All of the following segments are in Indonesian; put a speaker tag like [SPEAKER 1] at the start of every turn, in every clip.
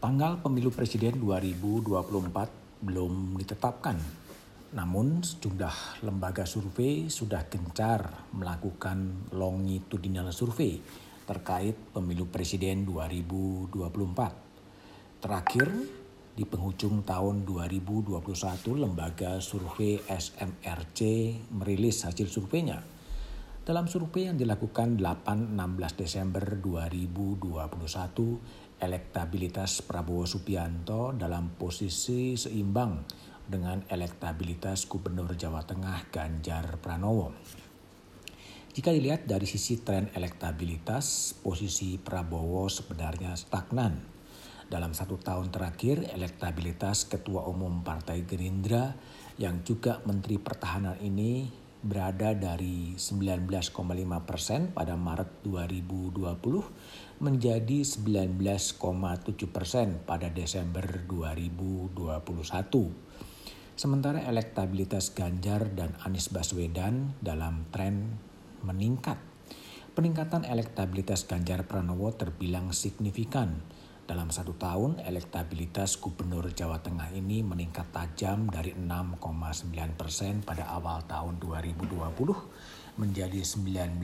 [SPEAKER 1] Tanggal pemilu presiden 2024 belum ditetapkan. Namun sejumlah lembaga survei sudah gencar melakukan longitudinal survei terkait pemilu presiden 2024. Terakhir, di penghujung tahun 2021 lembaga survei SMRC merilis hasil surveinya. Dalam survei yang dilakukan 8-16 Desember 2021, elektabilitas Prabowo Subianto dalam posisi seimbang dengan elektabilitas Gubernur Jawa Tengah Ganjar Pranowo. Jika dilihat dari sisi tren elektabilitas, posisi Prabowo sebenarnya stagnan. Dalam satu tahun terakhir, elektabilitas Ketua Umum Partai Gerindra yang juga Menteri Pertahanan ini berada dari 19,5 persen pada Maret 2020 menjadi 19,7 persen pada Desember 2021. Sementara elektabilitas Ganjar dan Anies Baswedan dalam tren meningkat. Peningkatan elektabilitas Ganjar Pranowo terbilang signifikan dalam satu tahun, elektabilitas Gubernur Jawa Tengah ini meningkat tajam dari 6,9 persen pada awal tahun 2020 menjadi 19,2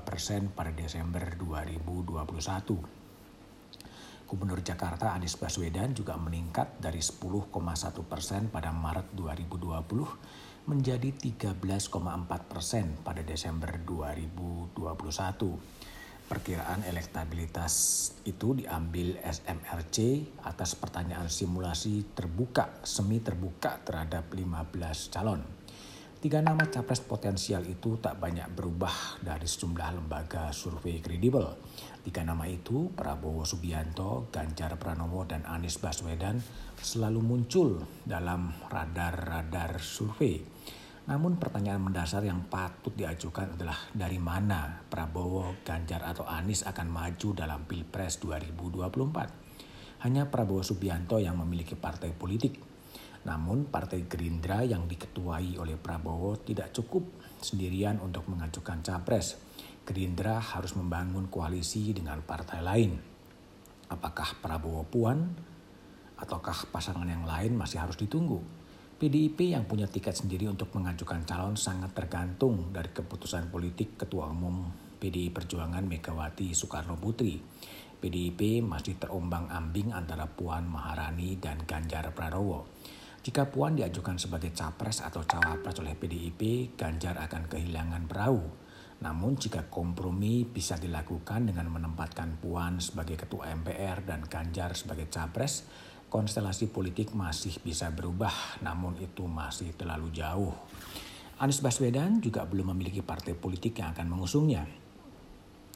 [SPEAKER 1] persen pada Desember 2021. Gubernur Jakarta Anies Baswedan juga meningkat dari 10,1 persen pada Maret 2020 menjadi 13,4 persen pada Desember 2021. Perkiraan elektabilitas itu diambil SMRC atas pertanyaan simulasi terbuka, semi terbuka terhadap 15 calon. Tiga nama capres potensial itu tak banyak berubah dari sejumlah lembaga survei kredibel. Tiga nama itu, Prabowo Subianto, Ganjar Pranowo, dan Anies Baswedan selalu muncul dalam radar-radar survei. Namun pertanyaan mendasar yang patut diajukan adalah dari mana Prabowo, Ganjar atau Anies akan maju dalam Pilpres 2024. Hanya Prabowo Subianto yang memiliki partai politik. Namun partai Gerindra yang diketuai oleh Prabowo tidak cukup sendirian untuk mengajukan capres. Gerindra harus membangun koalisi dengan partai lain. Apakah Prabowo puan ataukah pasangan yang lain masih harus ditunggu? PDIP yang punya tiket sendiri untuk mengajukan calon sangat tergantung dari keputusan politik Ketua Umum PDI Perjuangan Megawati Soekarno Putri. PDIP masih terombang-ambing antara Puan Maharani dan Ganjar Pranowo. Jika Puan diajukan sebagai capres atau cawapres oleh PDIP, Ganjar akan kehilangan perahu. Namun jika kompromi bisa dilakukan dengan menempatkan Puan sebagai ketua MPR dan Ganjar sebagai capres, konstelasi politik masih bisa berubah, namun itu masih terlalu jauh. Anies Baswedan juga belum memiliki partai politik yang akan mengusungnya.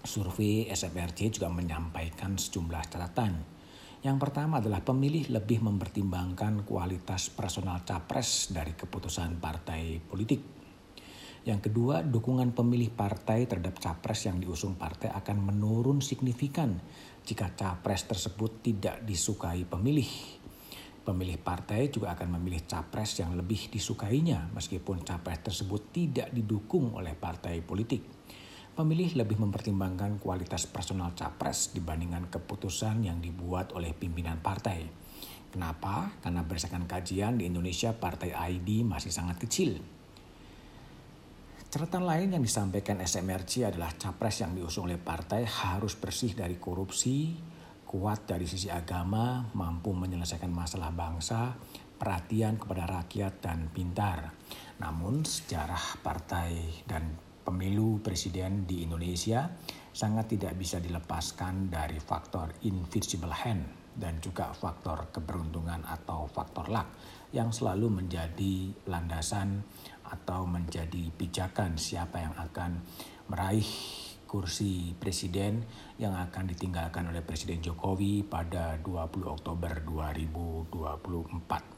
[SPEAKER 1] Survei SMRC juga menyampaikan sejumlah catatan. Yang pertama adalah pemilih lebih mempertimbangkan kualitas personal capres dari keputusan partai politik. Yang kedua, dukungan pemilih partai terhadap capres yang diusung partai akan menurun signifikan jika capres tersebut tidak disukai pemilih. Pemilih partai juga akan memilih capres yang lebih disukainya meskipun capres tersebut tidak didukung oleh partai politik. Pemilih lebih mempertimbangkan kualitas personal capres dibandingkan keputusan yang dibuat oleh pimpinan partai. Kenapa? Karena berdasarkan kajian di Indonesia partai ID masih sangat kecil Catatan lain yang disampaikan SMRC adalah capres yang diusung oleh partai harus bersih dari korupsi, kuat dari sisi agama, mampu menyelesaikan masalah bangsa, perhatian kepada rakyat dan pintar. Namun sejarah partai dan pemilu presiden di Indonesia sangat tidak bisa dilepaskan dari faktor invisible hand dan juga faktor keberuntungan atau faktor luck yang selalu menjadi landasan atau menjadi pijakan siapa yang akan meraih kursi presiden yang akan ditinggalkan oleh Presiden Jokowi pada 20 Oktober 2024.